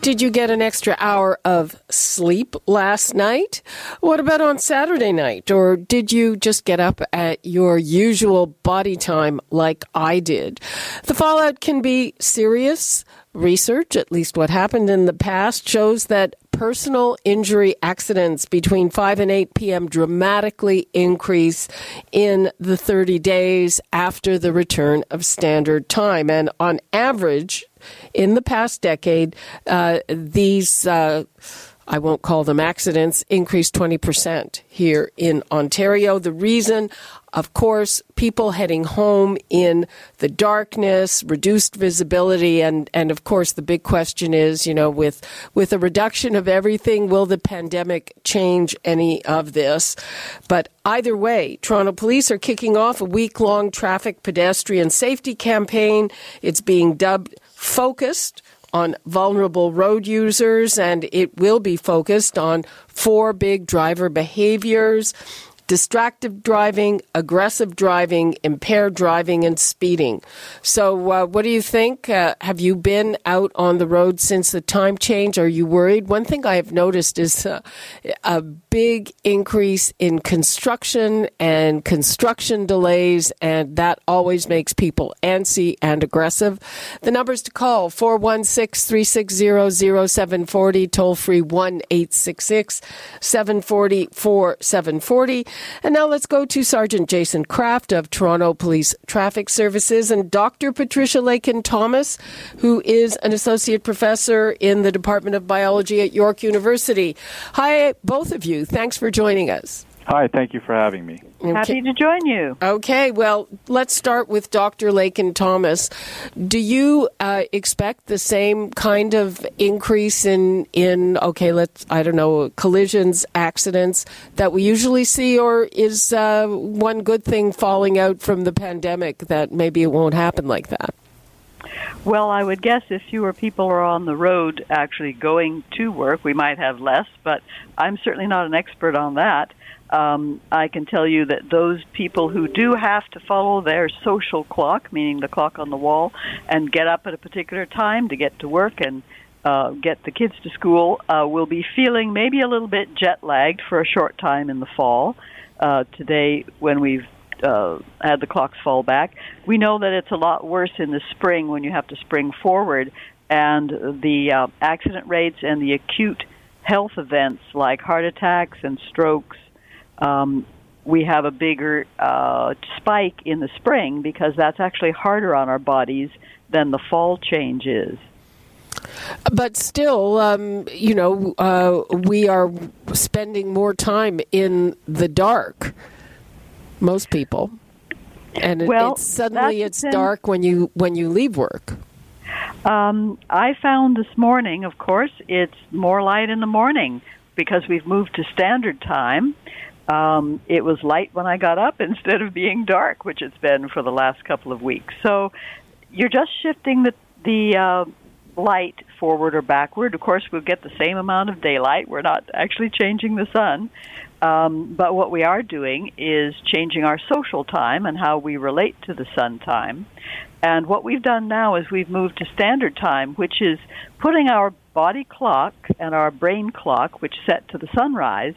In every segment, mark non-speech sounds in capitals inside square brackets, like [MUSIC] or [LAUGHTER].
Did you get an extra hour of sleep last night? What about on Saturday night? Or did you just get up at your usual body time like I did? The fallout can be serious. Research, at least what happened in the past, shows that personal injury accidents between 5 and 8 p.m. dramatically increase in the 30 days after the return of standard time. And on average, in the past decade, uh, these uh, I won't call them accidents, increased 20% here in Ontario. The reason, of course, people heading home in the darkness, reduced visibility, and, and of course, the big question is, you know, with, with a reduction of everything, will the pandemic change any of this? But either way, Toronto police are kicking off a week long traffic pedestrian safety campaign. It's being dubbed Focused on vulnerable road users, and it will be focused on four big driver behaviors distracted driving, aggressive driving, impaired driving, and speeding. So, uh, what do you think? Uh, have you been out on the road since the time change? Are you worried? One thing I have noticed is uh, a big increase in construction and construction delays, and that always makes people antsy and aggressive. The numbers to call 416 360 0740, toll free 1 866 740 4740. And now let's go to Sergeant Jason Kraft of Toronto Police Traffic Services and Dr. Patricia Lakin Thomas, who is an associate professor in the Department of Biology at York University. Hi, both of you. Thanks for joining us. Hi, thank you for having me. Okay. Happy to join you. Okay, well, let's start with Dr. Lakin Thomas. Do you uh, expect the same kind of increase in in okay, let's I don't know collisions, accidents that we usually see, or is uh, one good thing falling out from the pandemic that maybe it won't happen like that? Well, I would guess if fewer people are on the road actually going to work, we might have less, but I'm certainly not an expert on that um, I can tell you that those people who do have to follow their social clock, meaning the clock on the wall, and get up at a particular time to get to work and uh, get the kids to school, uh, will be feeling maybe a little bit jet lagged for a short time in the fall. Uh, today, when we've uh, had the clocks fall back, we know that it's a lot worse in the spring when you have to spring forward, and the uh, accident rates and the acute health events like heart attacks and strokes um, we have a bigger uh, spike in the spring because that's actually harder on our bodies than the fall change is. But still, um, you know, uh, we are spending more time in the dark. Most people, and it, well, it's suddenly it's dark when you when you leave work. Um, I found this morning, of course, it's more light in the morning because we've moved to standard time um, it was light when I got up [LAUGHS] instead of being dark, which it's been for the last couple of weeks. So you're just shifting the the uh, light forward or backward. Of course, we'll get the same amount of daylight. We're not actually changing the sun. Um, but what we are doing is changing our social time and how we relate to the sun time. And what we've done now is we've moved to standard time, which is putting our body clock and our brain clock, which set to the sunrise,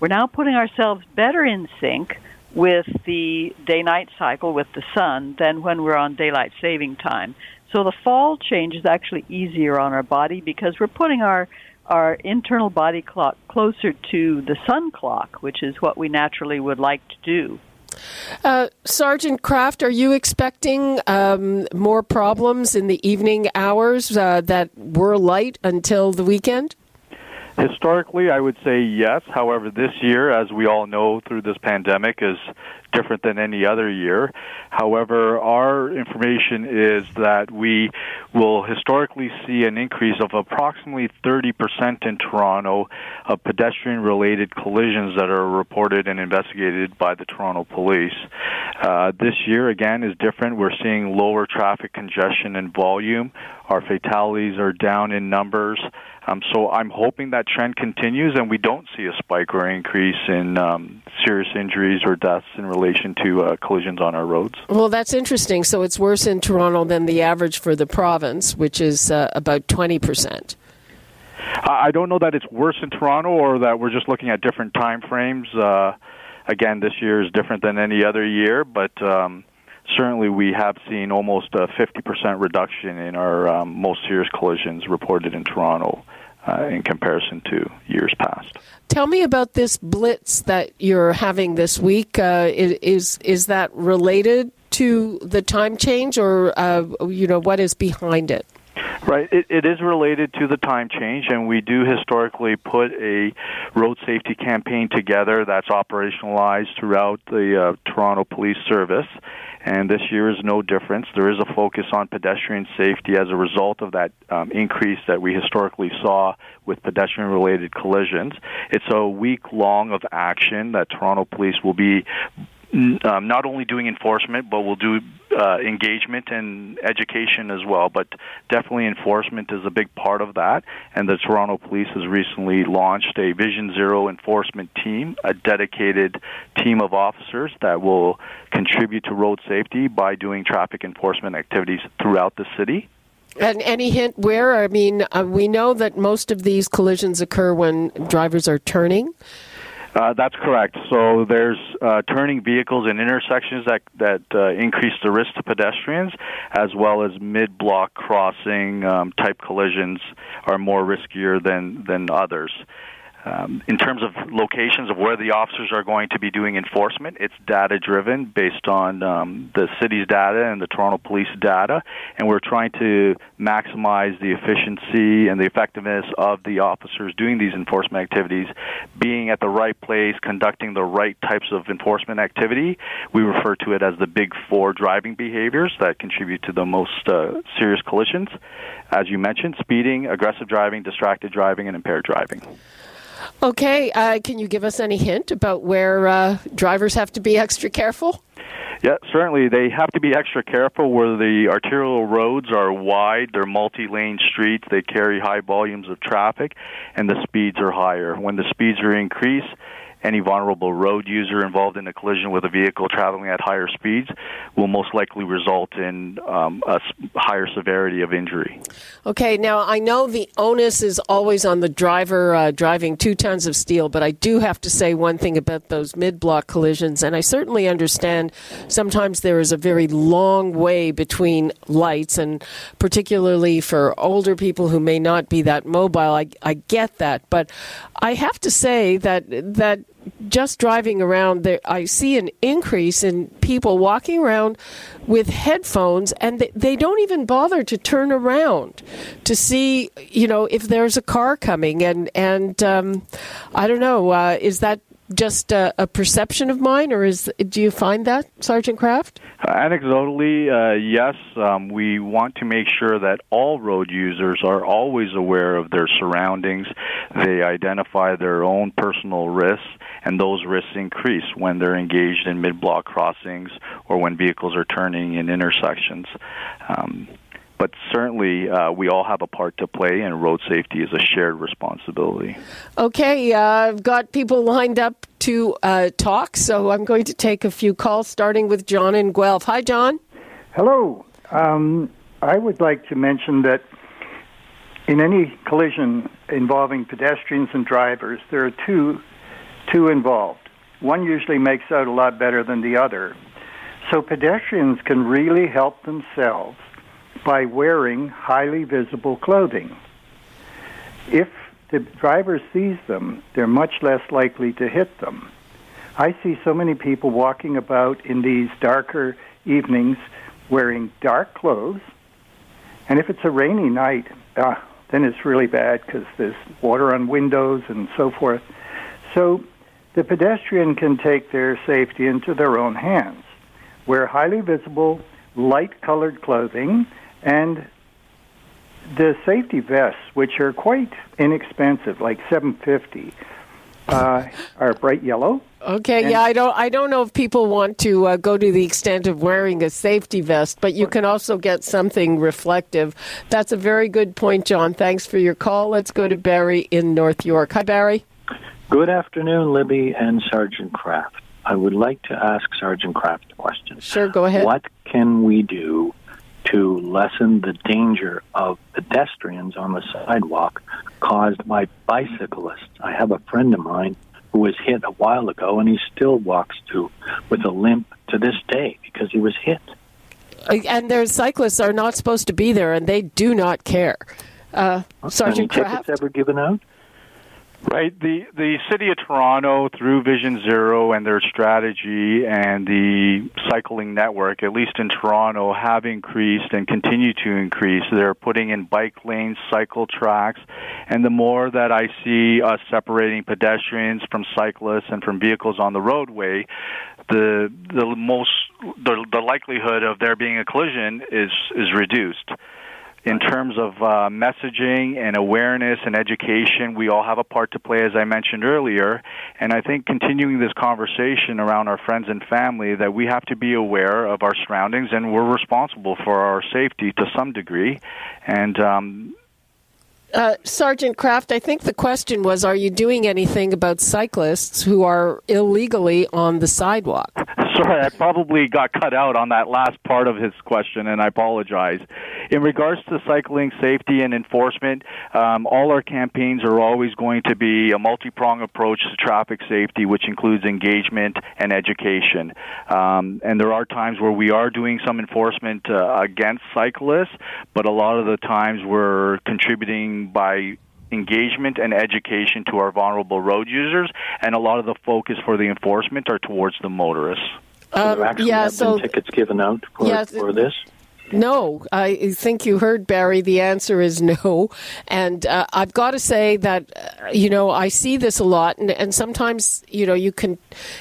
we're now putting ourselves better in sync with the day night cycle with the sun than when we're on daylight saving time. So the fall change is actually easier on our body because we're putting our our internal body clock closer to the sun clock, which is what we naturally would like to do. Uh, Sergeant Kraft, are you expecting um, more problems in the evening hours uh, that were light until the weekend? Historically, I would say yes. However, this year, as we all know through this pandemic, is different than any other year. However, our information is that we will historically see an increase of approximately 30% in Toronto of pedestrian related collisions that are reported and investigated by the Toronto Police. Uh, this year, again, is different. We're seeing lower traffic congestion and volume. Our fatalities are down in numbers. Um, so I'm hoping that trend continues and we don't see a spike or increase in um, serious injuries or deaths in relation to uh, collisions on our roads. Well, that's interesting. So it's worse in Toronto than the average for the province, which is uh, about 20%. I don't know that it's worse in Toronto or that we're just looking at different time frames. Uh, again, this year is different than any other year, but um, certainly we have seen almost a 50% reduction in our um, most serious collisions reported in Toronto. Uh, in comparison to years past. Tell me about this blitz that you're having this week. Uh, is is that related to the time change, or uh, you know what is behind it? Right. It, it is related to the time change, and we do historically put a road safety campaign together that's operationalized throughout the uh, Toronto Police Service. And this year is no difference. There is a focus on pedestrian safety as a result of that um, increase that we historically saw with pedestrian related collisions. It's a week long of action that Toronto Police will be um, not only doing enforcement, but we'll do uh, engagement and education as well. But definitely enforcement is a big part of that. And the Toronto Police has recently launched a Vision Zero enforcement team, a dedicated team of officers that will contribute to road safety by doing traffic enforcement activities throughout the city. And any hint where? I mean, uh, we know that most of these collisions occur when drivers are turning. Uh, that's correct. So there's uh, turning vehicles in intersections that that uh, increase the risk to pedestrians, as well as mid-block crossing um, type collisions are more riskier than than others. Um, in terms of locations of where the officers are going to be doing enforcement, it's data driven based on um, the city's data and the Toronto Police data, and we're trying to maximize the efficiency and the effectiveness of the officers doing these enforcement activities, being at the right place, conducting the right types of enforcement activity. We refer to it as the big four driving behaviors that contribute to the most uh, serious collisions. As you mentioned, speeding, aggressive driving, distracted driving, and impaired driving. Okay, uh, can you give us any hint about where uh, drivers have to be extra careful? Yeah, certainly. They have to be extra careful where the arterial roads are wide, they're multi lane streets, they carry high volumes of traffic, and the speeds are higher. When the speeds are increased, any vulnerable road user involved in a collision with a vehicle traveling at higher speeds will most likely result in um, a higher severity of injury. Okay, now I know the onus is always on the driver uh, driving two tons of steel, but I do have to say one thing about those mid block collisions, and I certainly understand sometimes there is a very long way between lights, and particularly for older people who may not be that mobile, I, I get that, but I have to say that that just driving around there, I see an increase in people walking around with headphones, and they, they don't even bother to turn around to see, you know, if there's a car coming. And and um, I don't know, uh, is that just a, a, perception of mine, or is do you find that, Sergeant Kraft? Anecdotally, uh, yes. Um, we want to make sure that all road users are always aware of their surroundings. They identify their own personal risks, and those risks increase when they're engaged in mid-block crossings or when vehicles are turning in intersections. Um, but certainly uh, we all have a part to play, and road safety is a shared responsibility. Okay, uh, I've got people lined up to uh, talk, so I'm going to take a few calls, starting with John in Guelph. Hi, John. Hello. Um, I would like to mention that in any collision involving pedestrians and drivers, there are two two involved. One usually makes out a lot better than the other. So pedestrians can really help themselves by wearing highly visible clothing. If the driver sees them, they're much less likely to hit them. I see so many people walking about in these darker evenings wearing dark clothes, and if it's a rainy night, uh, then it's really bad because there's water on windows and so forth. So the pedestrian can take their safety into their own hands. Wear highly visible, light colored clothing and the safety vests, which are quite inexpensive, like 750 uh, are bright yellow. Okay, and yeah, I don't, I don't know if people want to uh, go to the extent of wearing a safety vest, but you can also get something reflective. That's a very good point, John. Thanks for your call. Let's go to Barry in North York. Hi, Barry. Good afternoon, Libby and Sergeant Kraft. I would like to ask Sergeant Kraft a question. Sure, go ahead. What can we do to lessen the danger of pedestrians on the sidewalk caused by bicyclists. I have a friend of mine who was hit a while ago, and he still walks to with a limp to this day because he was hit. And their cyclists are not supposed to be there, and they do not care. Uh, Sergeant Any Kraft? tickets ever given out? Right. The the city of Toronto through Vision Zero and their strategy and the cycling network, at least in Toronto, have increased and continue to increase. They're putting in bike lanes, cycle tracks, and the more that I see us separating pedestrians from cyclists and from vehicles on the roadway, the the most the, the likelihood of there being a collision is is reduced in terms of uh, messaging and awareness and education, we all have a part to play, as I mentioned earlier. And I think continuing this conversation around our friends and family, that we have to be aware of our surroundings and we're responsible for our safety to some degree. And um, uh, Sergeant Kraft, I think the question was Are you doing anything about cyclists who are illegally on the sidewalk? [LAUGHS] Sorry, I probably got cut out on that last part of his question, and I apologize. In regards to cycling safety and enforcement, um, all our campaigns are always going to be a multi pronged approach to traffic safety, which includes engagement and education. Um, and there are times where we are doing some enforcement uh, against cyclists, but a lot of the times we're contributing by engagement and education to our vulnerable road users, and a lot of the focus for the enforcement are towards the motorists. Um, yeah, so tickets given out for, yeah, for this. No, I think you heard Barry. The answer is no, and uh, I've got to say that uh, you know I see this a lot, and, and sometimes you know you can.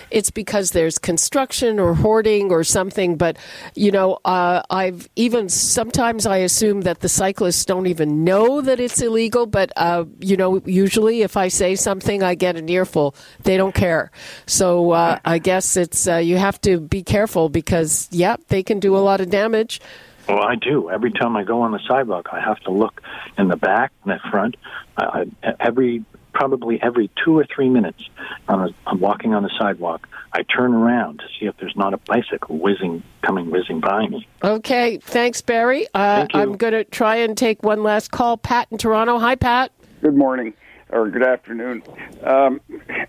It's because there's construction or hoarding or something, but you know uh, I've even sometimes I assume that the cyclists don't even know that it's illegal, but uh, you know usually if I say something, I get an earful. They don't care, so uh, I guess it's uh, you have to be careful because yeah, they can do a lot of damage. Well, I do. Every time I go on the sidewalk, I have to look in the back and the front. I, every probably every two or three minutes, a, I'm walking on the sidewalk. I turn around to see if there's not a bicycle whizzing coming whizzing by me. Okay, thanks, Barry. Uh, Thank you. I'm going to try and take one last call. Pat in Toronto. Hi, Pat. Good morning or good afternoon. Um,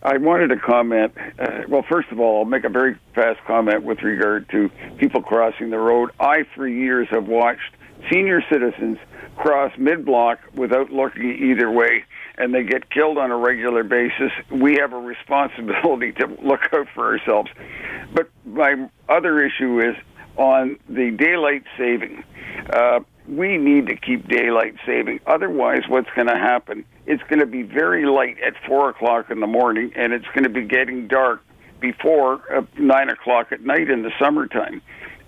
I wanted to comment. Uh, well, first of all, I'll make a very fast comment with regard to people crossing the road. I, for years, have watched senior citizens cross mid block without looking either way, and they get killed on a regular basis. We have a responsibility to look out for ourselves. But my other issue is on the daylight saving. Uh, we need to keep daylight saving. Otherwise, what's going to happen? It's going to be very light at four o'clock in the morning, and it's going to be getting dark before uh, nine o'clock at night in the summertime.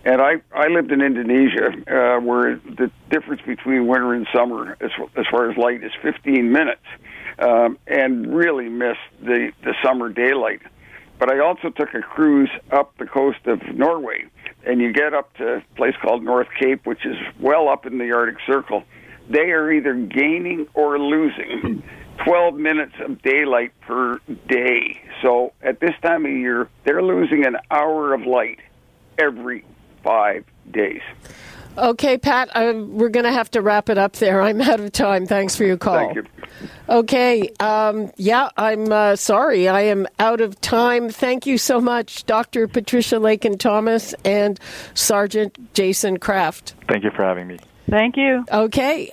And I I lived in Indonesia, uh, where the difference between winter and summer, as as far as light, is 15 minutes, um, and really missed the the summer daylight. But I also took a cruise up the coast of Norway, and you get up to a place called North Cape, which is well up in the Arctic Circle. They are either gaining or losing 12 minutes of daylight per day. So at this time of year, they're losing an hour of light every five days. Okay, Pat, uh, we're going to have to wrap it up there. I'm out of time. Thanks for your call. Thank you. Okay, um, yeah, I'm uh, sorry. I am out of time. Thank you so much, Dr. Patricia Lakin Thomas and Sergeant Jason Kraft. Thank you for having me. Thank you. Okay.